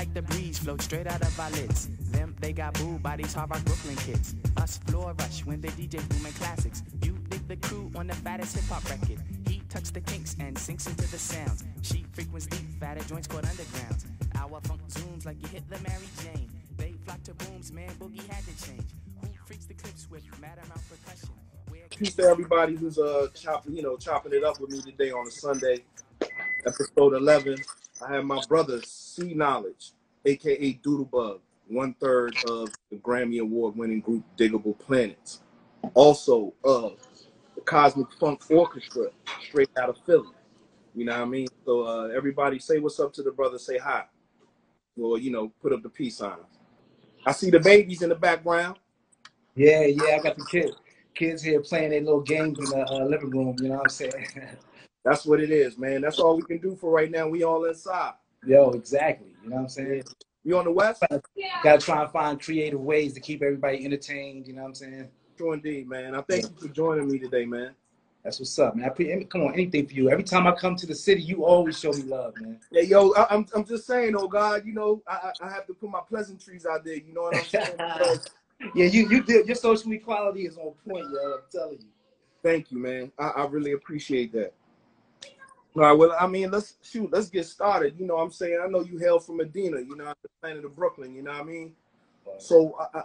like the breeze, float straight out of our lids. Them, they got booed by these hard rock Brooklyn kids. Us floor rush when they DJ booming classics. You dig the crew on the fattest hip hop record. He tucks the kinks and sinks into the sounds. She frequents deep, fatter joints called undergrounds. Our funk zooms like you hit the Mary Jane. They flock to booms, man, boogie had to change. Who freaks the clips with mad amount percussion? Peace to everybody who's uh chopping, you know, chopping it up with me today on a Sunday, episode 11. I have my brother C Knowledge, aka Doodlebug, one third of the Grammy Award winning group Digable Planets. Also of the Cosmic Funk Orchestra, straight out of Philly. You know what I mean? So uh, everybody say what's up to the brother, say hi. Or, you know, put up the peace sign. I see the babies in the background. Yeah, yeah, I got the kids kids here playing their little games in the uh, living room. You know what I'm saying? That's what it is, man. That's all we can do for right now. We all inside. Yo, exactly. You know what I'm saying? You on the west? Yeah. Got to try and find creative ways to keep everybody entertained. You know what I'm saying? True indeed, man. I thank you for joining me today, man. That's what's up, man. I pre- come on, anything for you. Every time I come to the city, you always show me love, man. Yeah, yo, I, am I'm just saying, oh God, you know, I, I have to put my pleasantries out there. You know what I'm saying? yeah, you you did your social equality is on point, yo. I'm telling you. Thank you, man. I, I really appreciate that. All right, well, I mean, let's shoot, let's get started. You know what I'm saying? I know you hail from Medina, you know, the planet of Brooklyn, you know what I mean? So I, I,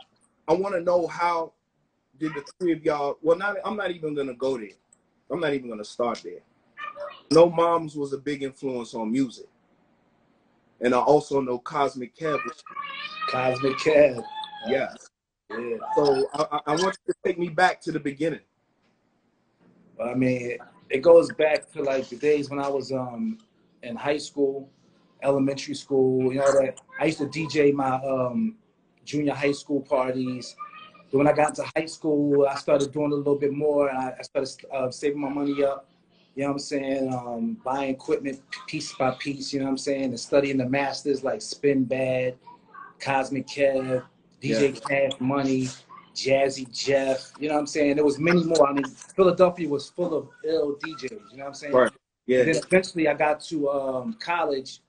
I want to know how did the three of y'all, well, not, I'm not even going to go there. I'm not even going to start there. No Moms was a big influence on music. And I also know Cosmic Kev. Cosmic Kev. Yeah. Yeah. So I, I want you to take me back to the beginning. I mean, it goes back to like the days when I was um in high school, elementary school. You know that I used to DJ my um junior high school parties. Then when I got to high school, I started doing a little bit more. I, I started uh, saving my money up. You know what I'm saying? Um, buying equipment piece by piece. You know what I'm saying? And studying the masters like Spinbad, Cosmic Kev, DJ yeah. Cash Money, Jazzy Jeff. You know what I'm saying? There was many more. I mean, Philadelphia was full of ill DJs. You know what I'm saying? Right. Yeah. And then eventually I got to um, college.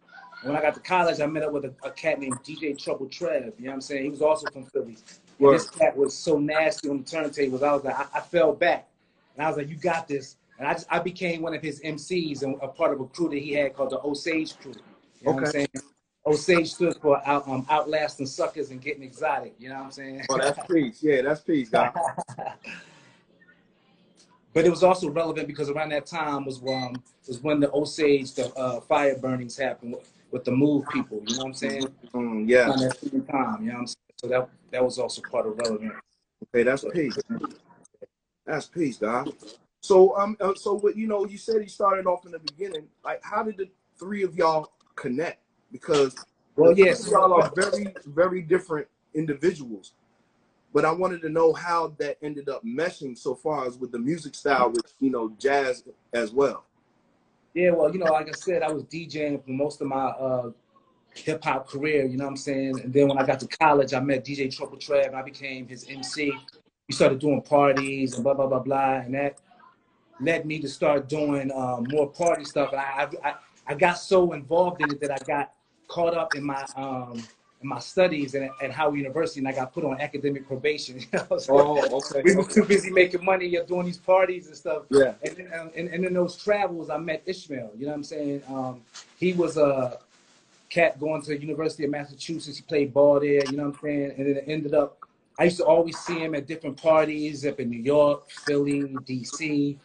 When I got to college, I met up with a, a, cat named DJ Trouble Trev. You know what I'm saying? He was also from Philly. This cat was so nasty on the turntables. I was like, I, I, fell back. And I was like, you got this. And I just, I became one of his MCs and a part of a crew that he had called the Osage Crew. You know okay. what I'm saying? Osage stood for out, um, outlasting suckers and getting exotic. You know what I'm saying? Oh, that's peace. Yeah, that's peace, guy. but it was also relevant because around that time was um, was when the Osage the uh, fire burnings happened with, with, the move people. You know what I'm saying? Mm, yeah. Around that same time. You know what I'm saying? So that that was also part of relevant. Okay, that's peace. That's peace, guy. So um, uh, so what you know, you said he started off in the beginning. Like, how did the three of y'all connect? Because well, yes, y'all are very, very different individuals. But I wanted to know how that ended up meshing so far as with the music style, with you know jazz as well. Yeah, well, you know, like I said, I was DJing for most of my uh, hip hop career. You know what I'm saying? And then when I got to college, I met DJ Trouble Trev, and I became his MC. We started doing parties and blah blah blah blah, and that led me to start doing um, more party stuff. And I, I I got so involved in it that I got caught up in my um in my studies at, at Howard University, and I got put on academic probation. You know? so oh, okay. We were too busy making money, you're doing these parties and stuff. Yeah. And, then, um, and, and in those travels, I met Ishmael. You know what I'm saying? Um, he was a cat going to the University of Massachusetts. He played ball there. You know what I'm saying? And then it ended up. I used to always see him at different parties up in New York, Philly, D.C.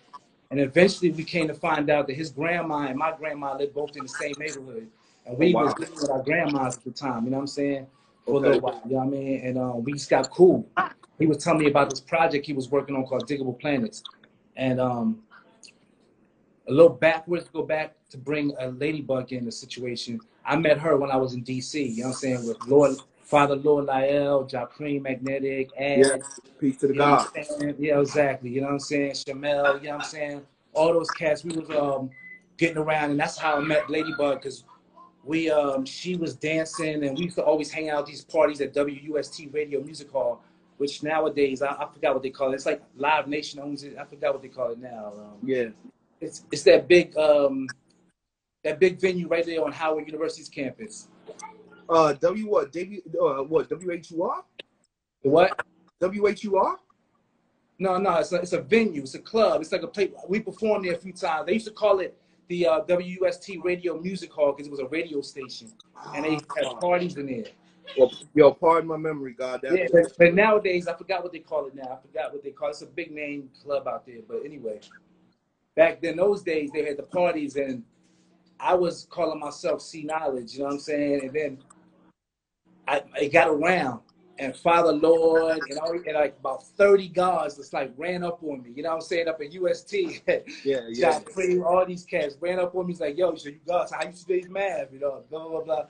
And eventually, we came to find out that his grandma and my grandma lived both in the same neighborhood. And we oh, wow. was living with our grandmas at the time, you know what I'm saying? For okay. a little while, you know what I mean? And um, we just got cool. He was telling me about this project he was working on called Digable Planets. And um, a little backwards go back to bring a ladybug in the situation. I met her when I was in DC, you know what I'm saying, with Lord Father Lord Lyell, Japreme Magnetic, and yeah, peace to the God. Yeah, exactly. You know what I'm saying? Shamel, you know what I'm saying? All those cats, we was um getting around, and that's how I met Ladybug because we um she was dancing and we used to always hang out at these parties at WUST Radio Music Hall, which nowadays I, I forgot what they call it. It's like Live Nation owns it. I forgot what they call it now. Um, yeah, it's it's that big um that big venue right there on Howard University's campus. Uh, W what? W uh, what? W H U R? What? W H U R? No, no, it's a, it's a venue. It's a club. It's like a place. We performed there a few times. They used to call it the uh, WUST Radio Music Hall because it was a radio station, and they had parties in there. Well, yo, pardon my memory, God. That Yeah, but, but nowadays I forgot what they call it now. I forgot what they call it. It's a big name club out there. But anyway, back then those days they had the parties and I was calling myself C Knowledge, you know what I'm saying? And then I it got around and Father Lord and all and like about 30 guards just like ran up on me, you know what I'm saying, up at UST. yeah, yeah. Cream, all these cats ran up on me. He's like, yo, so you guys, how you study math? You know, blah, blah, blah.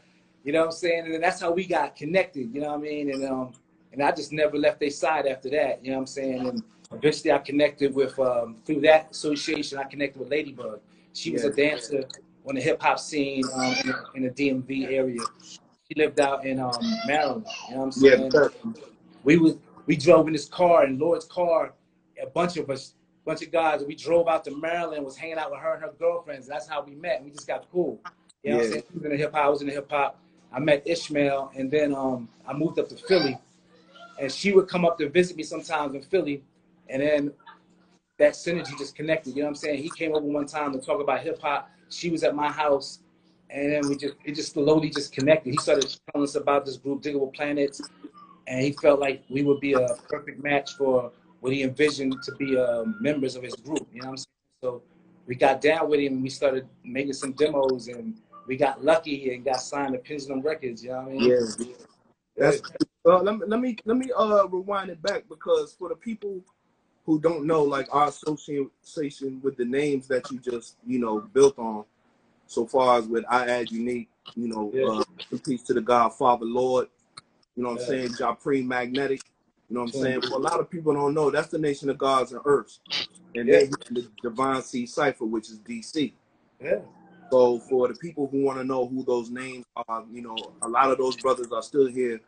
You know what I'm saying? And then that's how we got connected, you know what I mean? And um, and I just never left their side after that, you know what I'm saying? And eventually I connected with, um, through that association, I connected with Ladybug. She was a Yeah. dancer on the hip hop scene um, in, the- in the DMV area. She lived out in um, Maryland, you know what I'm Yeah, saying? sir. we was we drove in this car in Lord's car, a bunch of us, bunch of guys. We drove out to Maryland, was hanging out with her and her girlfriends. That's how we met. We just got cool. You know what I'm saying? She was in the hip hop, I was in the hip hop. I met Ishmael and then um I moved up to Philly. And she would come up to visit me sometimes in Philly. And then that synergy just connected. You know what I'm saying? He came over one time to talk about hip hop. She was at my house. And then we just it just slowly just connected. He started telling us about this group, Digable Planets and he felt like we would be a perfect match for what he envisioned to be uh, members of his group. You know what I'm saying? So we got down with him and we started making some demos and we got lucky and got signed to Pendulum Records. You know what I mean? Yeah. That's uh, let me let me let me uh rewind it back because for the people who don't know, like our association with the names that you just you know built on, so far as with I add unique, you know, Yeah. uh, peace to the God Father Lord, you know what I'm Yeah. saying, Japri Magnetic, you know what I'm Yeah. saying. For a lot of people don't know, that's the Nation of Gods and Earths, and Yeah. then the Divine Sea Cipher, which is DC. Yeah. So for the people who want to know who those names are, you know, a lot of those brothers are still here,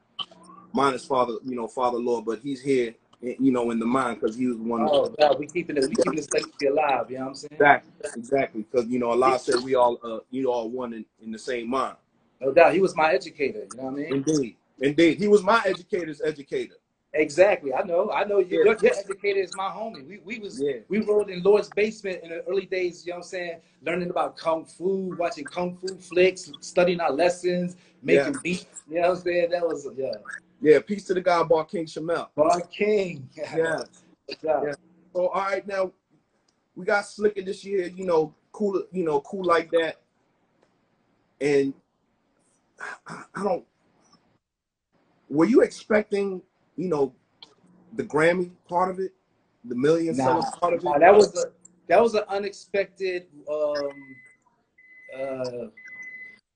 minus Father, you know, Father Lord, but he's here, you know, in the mind because he was one. Oh, of God, we keeping it. We keeping this legacy alive. You know what I'm saying? Exactly, exactly. Because you know, Allah said we all, uh, you all one in, in the same mind. No doubt. He was my educator. You know what I mean? Indeed, indeed, he was my educator's educator. Exactly. I know. I know. You, Yeah. your, your educator is my homie. We we was Yeah. we rolled in Lord's basement in the early days. You know what I'm saying? Learning about kung fu, watching kung fu flicks, studying our lessons, making Yeah. beats. You know what I'm saying? That was yeah. Yeah, peace to the God, Bar King Shamel. Bar King. Yeah. yeah. Yeah. So all right, now we got Slicker this year. You know, cool. You know, cool like that. And I, I don't. Were you expecting, you know, the Grammy part of it, the million Nah, seller part of it? nah, that was a that was an unexpected. Um, uh,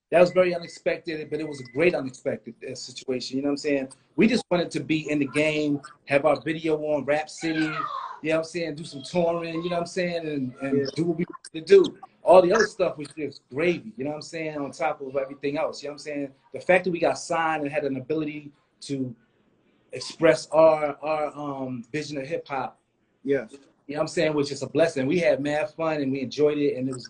that was very unexpected, but it was a great unexpected uh, situation. You know what I'm saying? We just wanted to be in the game, have our video on Rap City. You know what I'm saying? Do some touring. You know what I'm saying? And, and Yeah. do what we wanted to do. All the other stuff was just gravy. You know what I'm saying? On top of everything else. You know what I'm saying? The fact that we got signed and had an ability to express our our um, vision of hip hop Yeah. you know what I'm saying, was just a blessing. We had mad fun and we enjoyed it, and it was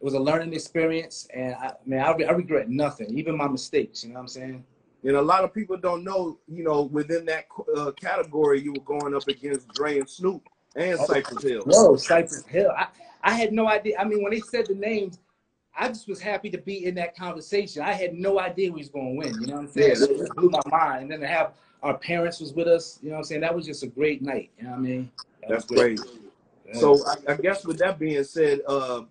it was a learning experience. And I, man, I, I regret nothing, even my mistakes. You know what I'm saying? And a lot of people don't know, you know, within that uh, category, you were going up against Dre and Snoop and Oh. Cypress Hill. Whoa, Cypress Hill. I, I had no idea. I mean, when they said the names, I just was happy to be in that conversation. I had no idea we was going to win. You know what I'm saying? Yeah. It blew my mind. And then to have our parents was with us. You know what I'm saying? That was just a great night. You know what I mean? That That's was great. So I, I guess with that being said, uh,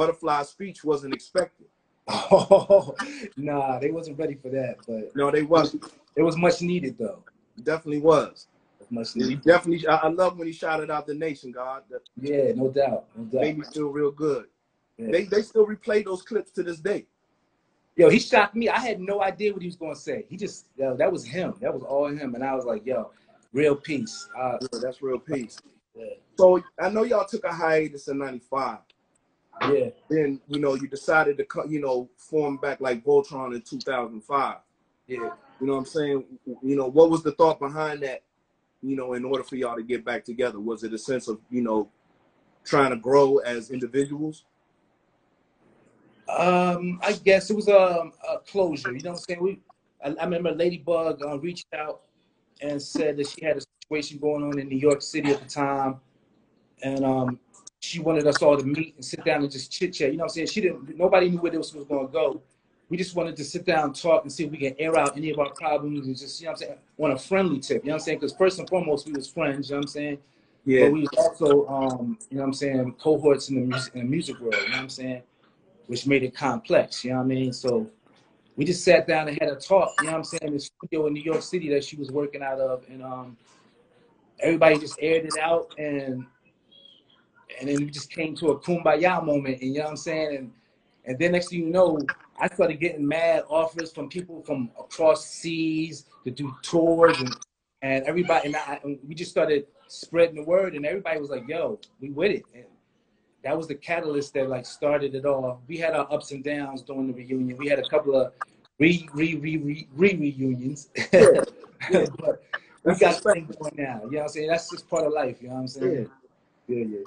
Butterfly speech wasn't expected. Oh, nah, they wasn't ready for that, but No, they wasn't. it was much needed though. Definitely was. It was much He needed. definitely. I, I love when he shouted out the nation, God. That Yeah, no doubt, no doubt. made me feel real good. Yeah. They they still replay those clips to this day. Yo, he shocked me. I had no idea what he was going to say. He just, yo, that was him. That was all him. And I was like, yo, real peace. Uh, that's real peace. yeah, So I know y'all took a hiatus in '95. Yeah. Then you know you decided to co- you know form back like Voltron in 2005. yeah. You know what I'm saying? You know what was the thought behind that? You know, in order for y'all to get back together, was it a sense of you know trying to grow as individuals? Um, I guess it was a, a closure. You know what I'm saying? We I, I remember Ladybug uh, reached out and said that she had a situation going on in New York City at the time, and um, she wanted us all to meet and sit down and just chit chat. You know what I'm saying? She didn't. Nobody knew where this was going to go. We just wanted to sit down and talk and see if we can air out any of our problems and just, you know what I'm saying, on a friendly tip. You know what I'm saying? Because first and foremost, we was friends. You know what I'm saying? Yeah. But we was also, um, you know what I'm saying, cohorts in the music in the music world. You know what I'm saying? Which made it complex. You know what I mean? So we just sat down and had a talk, you know what I'm saying, in the studio in New York City that she was working out of. And um, everybody just aired it out and and then we just came to a kumbaya moment, and you know what I'm saying? And and then next thing you know, I started getting mad offers from people from across seas to do tours and and everybody and, I, and we just started spreading the word and everybody was like, yo, we with it. And that was the catalyst that like started it all. We had our ups and downs during the reunion. We had a couple of re re re re, re reunions. Yeah. but we got things going now. You know what I'm saying? That's just part of life, you know what I'm saying? Yeah, yeah. Yeah,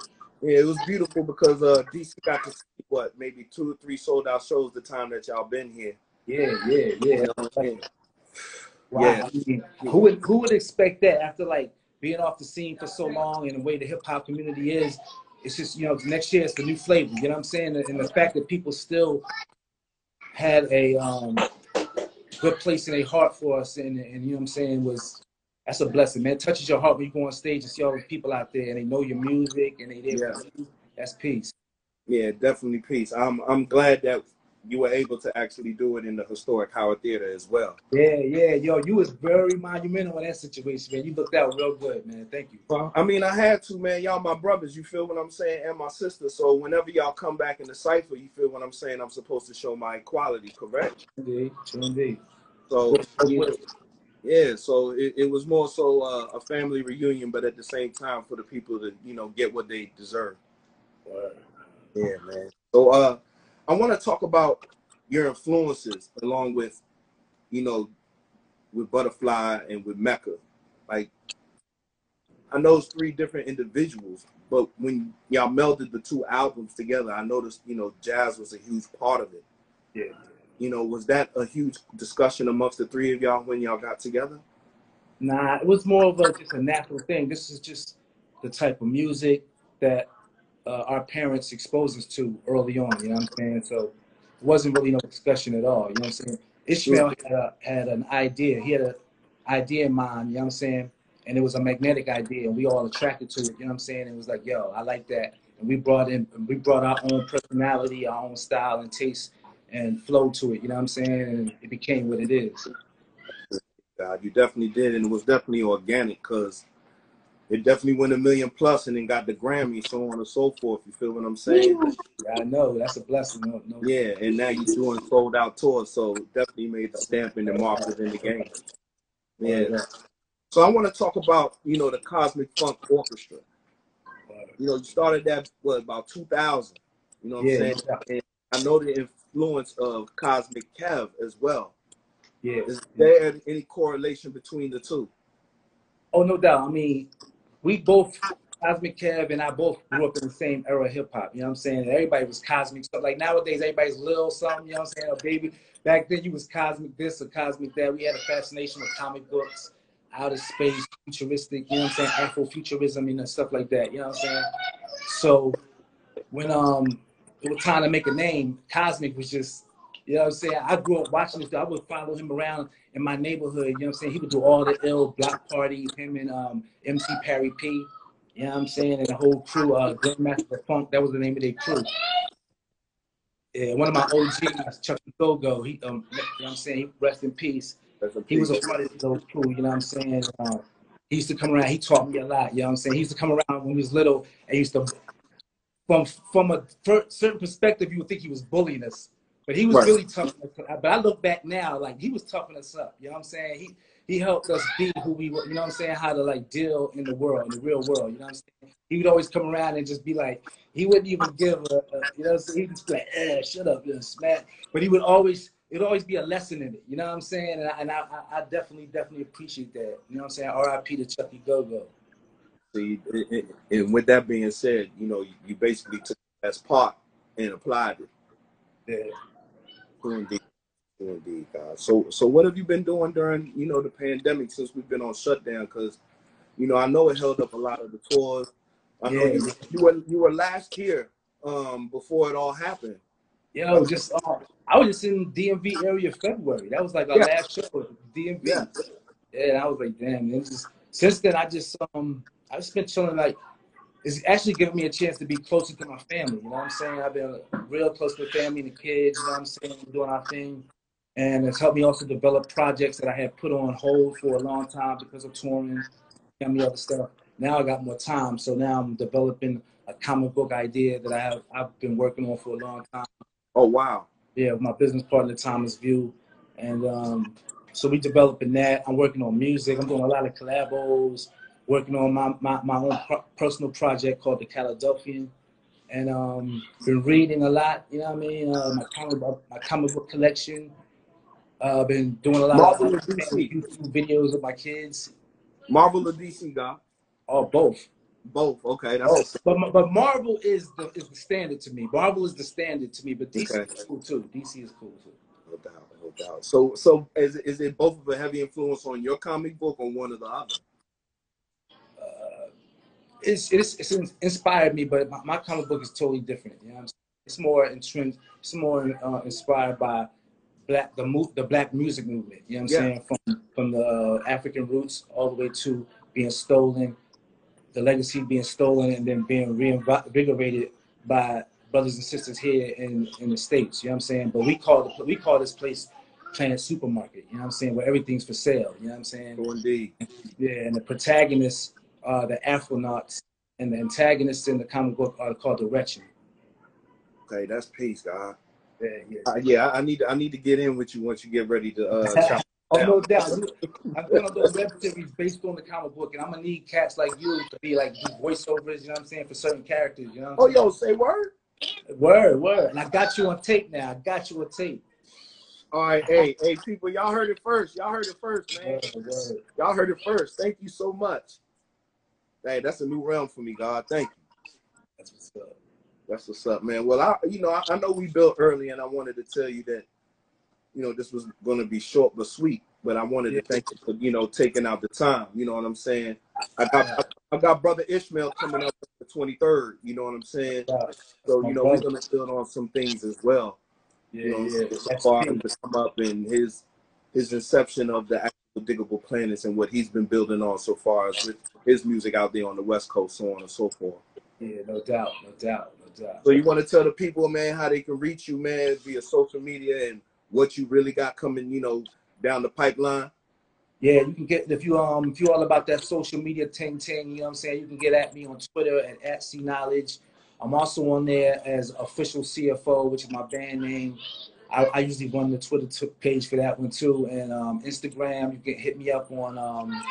it was beautiful because uh DC got to see what maybe two or three sold out shows the time that y'all been here. Yeah, yeah, yeah. You know? Wow. Yeah. I mean, who would who would expect that after like being off the scene for so long and the way the hip hop community is? It's just you know next year it's the new flavor. You know what I'm saying? And the fact that people still had a um, good place in their heart for us, and, and you know what I'm saying was that's a blessing, man. It touches your heart when you go on stage and see all the people out there and they know your music and they there. Yeah. That's peace. Yeah, definitely peace. I'm I'm glad that you were able to actually do it in the historic Howard Theater as well. Yeah, yeah, yo, you was very monumental in that situation, man. You looked out real good, man. Thank you. Well, I mean, I had to, man. Y'all my brothers, you feel what I'm saying, and my sister. So whenever y'all come back in the cipher, you feel what I'm saying. I'm supposed to show my equality, correct? Indeed, indeed. So yeah, so it, it was more so uh, a family reunion, but at the same time for the people to you know get what they deserve. Yeah, man. So uh, I want to talk about your influences along with, you know, with Butterfly and with Mecca. Like, I know it's three different individuals, but when y'all melded the two albums together, I noticed, you know, jazz was a huge part of it. Yeah. You know, was that a huge discussion amongst the three of y'all when y'all got together? Nah, it was more of a just a natural thing. This is just the type of music that uh, our parents exposed us to early on. You know what I'm saying? So it wasn't really no discussion at all. You know what I'm saying? Ishmael had, a, had an idea. He had an idea in mind. You know what I'm saying? And it was a magnetic idea, and we all attracted to it. You know what I'm saying? It was like, yo, I like that. And we brought in, we brought our own personality, our own style and taste and flow to it. You know what I'm saying? And it became what it is. God, you definitely did, and it was definitely organic because it definitely went a million plus and then got the Grammy, so on and so forth. You feel what I'm saying? Yeah, I know that's a blessing. No, no. Yeah, and now you're doing sold out tours, so definitely made the stamp in the market in the game. Yeah. So I want to talk about you know the Cosmic Funk Orchestra. You know, you started that what about 2000? You know what Yeah, I'm saying? And I know that the influence of Cosmic Kev as well. Yeah. Is there any correlation between the two? Oh, no doubt. I mean, we both, Cosmic Kev and I both grew up in the same era of hip hop. You know what I'm saying? Everybody was cosmic stuff. Like nowadays, everybody's little something, you know what I'm saying? A baby. Back then, you was cosmic this or cosmic that. We had a fascination with comic books, outer space, futuristic, you know what I'm saying? Afrofuturism and stuff like that, you know what I'm saying? So when um it was time to make a name, Cosmic was just, you know what I'm saying? I grew up watching this. I would follow him around in my neighborhood. You know what I'm saying? He would do all the ill block parties, him and um, MC Perry P. You know what I'm saying? And the whole crew, uh, Grandmaster Funk, that was the name of their crew. Yeah, one of my OGs, Chuck Gogo, he, um, you know what I'm saying? He rest in peace. That's a He was a part of those crew, you know what I'm saying? Uh, he used to come around, he taught me a lot, you know what I'm saying? He used to come around when he was little and he used to, from from a certain perspective, you would think he was bullying us. But he was Right. really tough. But I look back now, like he was toughing us up. You know what I'm saying? He he helped us be who we were. You know what I'm saying? How to like deal in the world, in the real world. You know what I'm saying? He would always come around and just be like, he wouldn't even give a, a you know what I'm saying? He'd just be like, eh, shut up, you know, smack. But he would always, it'd always be a lesson in it. You know what I'm saying? And I, and I, I I definitely, definitely appreciate that. You know what I'm saying? R.I.P. to Chucky Go-Go. See, it- it- and with that being said, you know, you, you basically took that part and applied it. Yeah. True indeed. Indeed, God. So, so what have you been doing during, you know, the pandemic since we've been on shutdown? Because, you know, I know it held up a lot of the tours. I know Yeah. you, you were you were last here um, before it all happened. Yo, just uh, I was just in DMV area February. That was like our Yeah. last show at DMV. Yeah. Yeah, and I was like, damn. just, since then, I just um, I just been chilling. Like, it's actually giving me a chance to be closer to my family. You know what I'm saying? I've been real close to the family and the kids. You know what I'm saying? Doing our thing, and it's helped me also develop projects that I had put on hold for a long time because of touring and the other stuff. Now I got more time, so now I'm developing a comic book idea that I have I've been working on for a long time Oh wow. yeah, my business partner Thomas View, and um, so we developing that. I'm working on music. I'm doing a lot of collabos. Working on my my, my own pro- personal project called the Philadelphian, and um, been reading a lot. You know what I mean? Uh, my comic book, my comic book collection. Uh, been doing a lot Marvel of? YouTube videos of my kids. Marvel or DC, God? Oh, both. Both. Okay, that's up. but but Marvel is the is the standard to me. Marvel is the standard to me, but DC Okay. is cool too. DC is cool too. no doubt, no doubt. So, so is is it both of a heavy influence on your comic book or one or the other? It's it's it's inspired me, but my, my comic book is totally different. You know, what I'm saying? it's more intrins, it's more uh, inspired by black the move the black music movement. You know what I'm Yeah. saying? From from the uh, African roots all the way to being stolen, the legacy being stolen, and then being reinvigorated by brothers and sisters here in in the states. You know what I'm saying? But we call the, we call this place Planet Supermarket. You know what I'm saying? Where everything's for sale. You know what I'm saying? Oh, indeed. Yeah, and the protagonists are the Afronauts, and the antagonists in the comic book are called the Wretched. Okay, that's peace, God. Yeah, yeah. Uh, yeah, I need I need to get in with you once you get ready to uh, chop. Oh, no doubt. I'm gonna do series based on the comic book, and I'm gonna need cats like you to be like do voiceovers. You know what I'm saying for certain characters. You know. Oh, yo, say word. Word, word. And I got you on tape now. I got you on tape. All right, hey, hey, people, y'all heard it first. Y'all heard it first, man. Word, word. Y'all heard it first. Thank you so much. Hey, that's a new realm for me, God. Thank you. That's what's up. That's what's up, man. Well, I, you know, I, I know we built early, and I wanted to tell you that, you know, this was going to be short but sweet. But I wanted Yeah. to thank you for, you know, taking out the time. You know what I'm saying? I got, I, I got brother Ishmael coming up on the 23rd. You know what I'm saying? Yeah, So, you know, we're going to build on some things as well. yeah. You know, yeah. so far to come up in his his inception of the Digable Planets and what he's been building on so far as with his music out there on the West Coast, so on and so forth. Yeah, no doubt, no doubt, no doubt. So you want to tell the people, man, how they can reach you, man, via social media and what you really got coming, you know, down the pipeline. Yeah, you can get if you um if you all about that social media ting ting, you know what I'm saying. You can get at me on Twitter at at C Knowledge. I'm also on there as official CFO, which is my band name. I, I usually run the Twitter t- page for that one too, and um, Instagram. You can hit me up on um,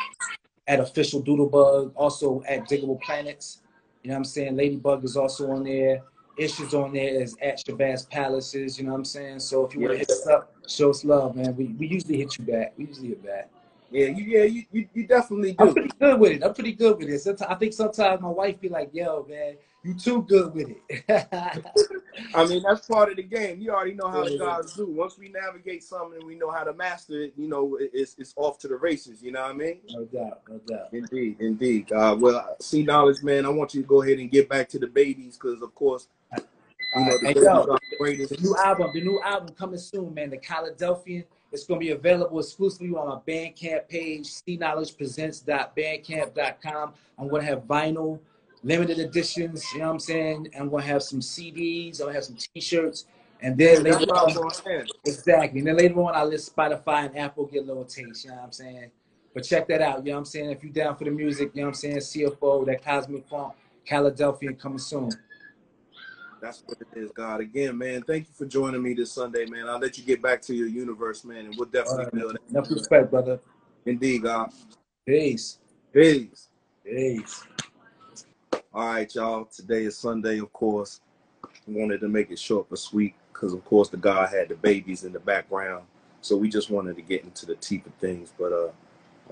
at official Doodlebug, also at Digable Planets. You know what I'm saying. Ladybug is also on there. Issues on there is at Shabazz Palaces. You know what I'm saying. So if you want to hit us up, show us love, man. We we usually hit you back. We usually hit back. Yeah, you yeah, you, you, you definitely I'm do. pretty good with it. I'm pretty good with it. Sometimes, I think sometimes my wife be like, "Yo, man, you too good with it." I mean, that's part of the game. You already know how the guys do. Once we navigate something and we know how to master it, you know, it's it's off to the races. You know what I mean? no doubt, no doubt. Indeed, indeed. Uh, well, see knowledge, man. I want you to go ahead and get back to the babies because, of course, you know the hey, yo, the new album, the new album coming soon, man. The Philadelphian. It's gonna be available exclusively on my Bandcamp page, cknowledgepresents.bandcamp.com. I'm gonna have vinyl, limited editions. You know what I'm saying? I'm gonna have some CDs. I'm gonna have some T-shirts, and then later on, Exactly. And then later on, I'll let Spotify and Apple get a little taste. You know what I'm saying? But check that out. You know what I'm saying? If you're down for the music, you know what I'm saying? CFO, that Cosmic Funk, Philadelphia coming soon. That's what it is, God. Again, man, thank you for joining me this Sunday, man. I'll let you get back to your universe, man, and we'll definitely right. build it. Enough respect, brother. Indeed, God. Peace. Peace. Peace. All right, y'all. Today is Sunday, of course. Wanted to make it short but sweet because, of course, the God had the babies in the background. So we just wanted to get into the teeth of things. But uh,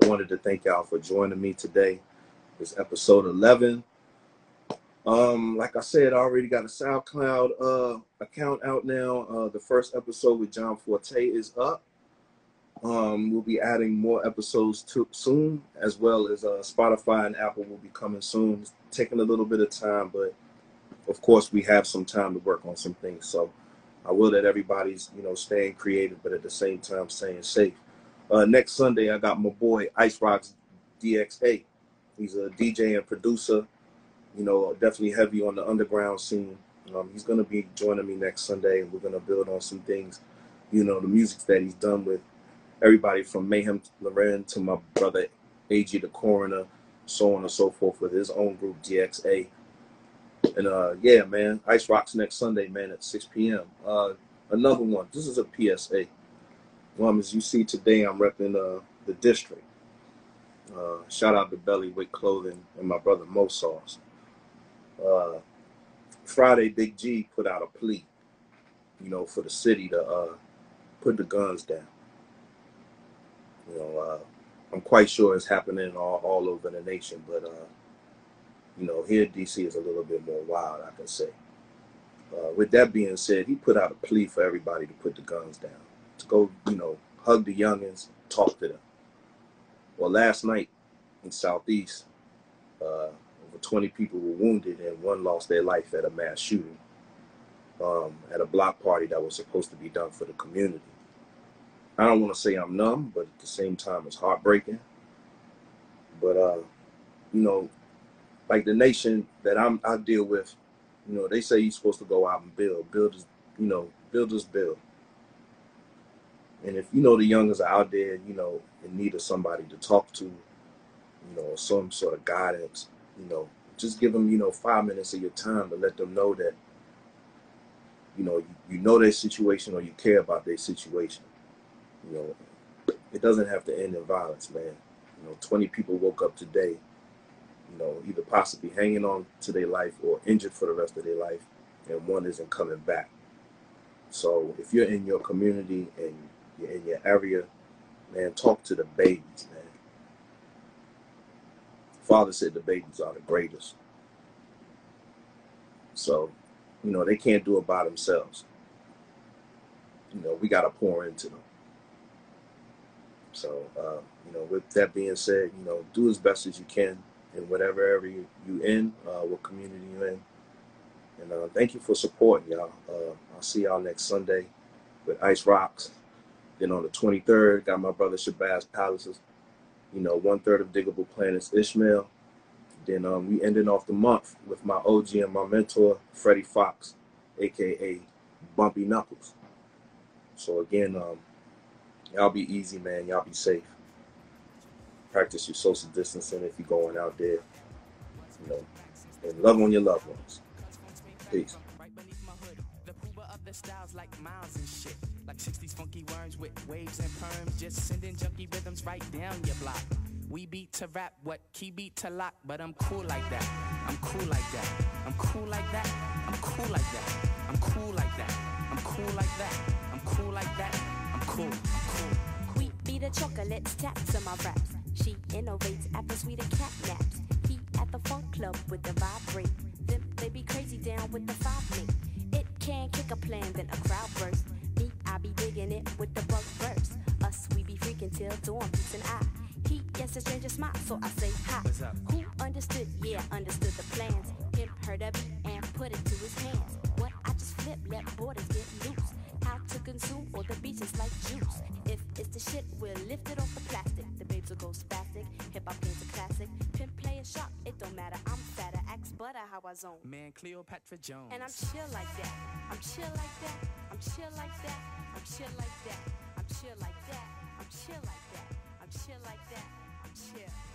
I wanted to thank y'all for joining me today. It's episode 11. Um, like I said, I already got a SoundCloud uh, account out now. Uh, the first episode with John Forte is up. Um, we'll be adding more episodes to, soon, as well as uh, Spotify and Apple will be coming soon. It's taking a little bit of time, but of course we have some time to work on some things. So I will that everybody's you know staying creative, but at the same time staying safe. Uh, next Sunday, I got my boy Ice Rocks DXA. He's a DJ and producer. You know, definitely heavy on the underground scene. Um, he's gonna be joining me next Sunday, and we're gonna build on some things. You know, the music that he's done with everybody from Mayhem Lauren to my brother AG the Coroner, so on and so forth, with his own group DXA. And uh, yeah, man, Ice Rocks next Sunday, man, at 6 p.m. Uh, another one. This is a PSA. Um, as you see today, I'm repping uh, the district. Uh, shout out to Bellywick Clothing and my brother Mo Sauce. Uh, Friday, Big G put out a plea, you know, for the city to uh, put the guns down. You know, uh, I'm quite sure it's happening all, all over the nation, but uh, you know, here DC is a little bit more wild, I can say. Uh, with that being said, he put out a plea for everybody to put the guns down, to go, you know, hug the youngins, talk to them. Well, last night in Southeast, uh, over 20 people were wounded and one lost their life at a mass shooting um, at a block party that was supposed to be done for the community. I don't want to say I'm numb, but at the same time, it's heartbreaking. But uh, you know, like the nation that I'm I deal with, you know, they say you're supposed to go out and build, build, you know, builders build. And if you know the youngers are out there, you know, in need of somebody to talk to, you know, some sort of guidance, you know, just give them, you know, five minutes of your time to let them know that, you know, you, you know their situation or you care about their situation. You know, it doesn't have to end in violence, man. You know, 20 people woke up today, you know, either possibly hanging on to their life or injured for the rest of their life, and one isn't coming back. So if you're in your community and you're in your area, man, talk to the babies, man. Father said the babies are the greatest. So, you know, they can't do it by themselves. You know, we got to pour into them. So, uh, you know, with that being said, you know, do as best as you can in whatever area you in, uh, what community you're in. And uh, thank you for supporting y'all. Uh, I'll see y'all next Sunday with Ice Rocks. Then on the 23rd, got my brother Shabazz Palaces. You know, one third of Digable Planets Ishmael. Then um, we ending off the month with my OG and my mentor, Freddie Foxxx, aka Bumpy Knuckles. So again, um, Y'all be easy, man. Y'all be safe. Practice your social distancing if you're going out there. You know, and love on your loved ones. Peace. styles like miles and shit. Like 60s funky worms with waves and perms. Just sending junky rhythms right down your block. We beat to rap, what key beat to lock, but I'm cool like that. I'm cool like that. I'm cool like that. I'm cool like that. I'm cool like that. I'm cool like that. I'm cool like that. Cool. We be the chocolates tapped to my raps. She innovates after sweeter cat naps. He at the funk club with the vibrate. Them they be crazy down with the five me. It can kick a plan, then a crowd burst. Me, I be digging it with the bug burst. Us, we be freaking till dawn, peace and I. He gets a stranger smile, so I say hi. Who understood? Yeah, understood the plans. Him heard of it and put it to his hands. What I just flip, let borders get loose how to consume tastes like juice. If it's the shit, we'll lift it off the plastic. The babes will go spastic. Hip hop is a classic. Pimp playing sharp, it don't matter. I'm fatter, axe butter, how I zone. Man, Cleopatra Jones. And I'm chill like that. I'm chill like that. I'm chill like that. I'm chill like that. I'm chill like that. I'm chill like that. I'm chill like that. I'm chill.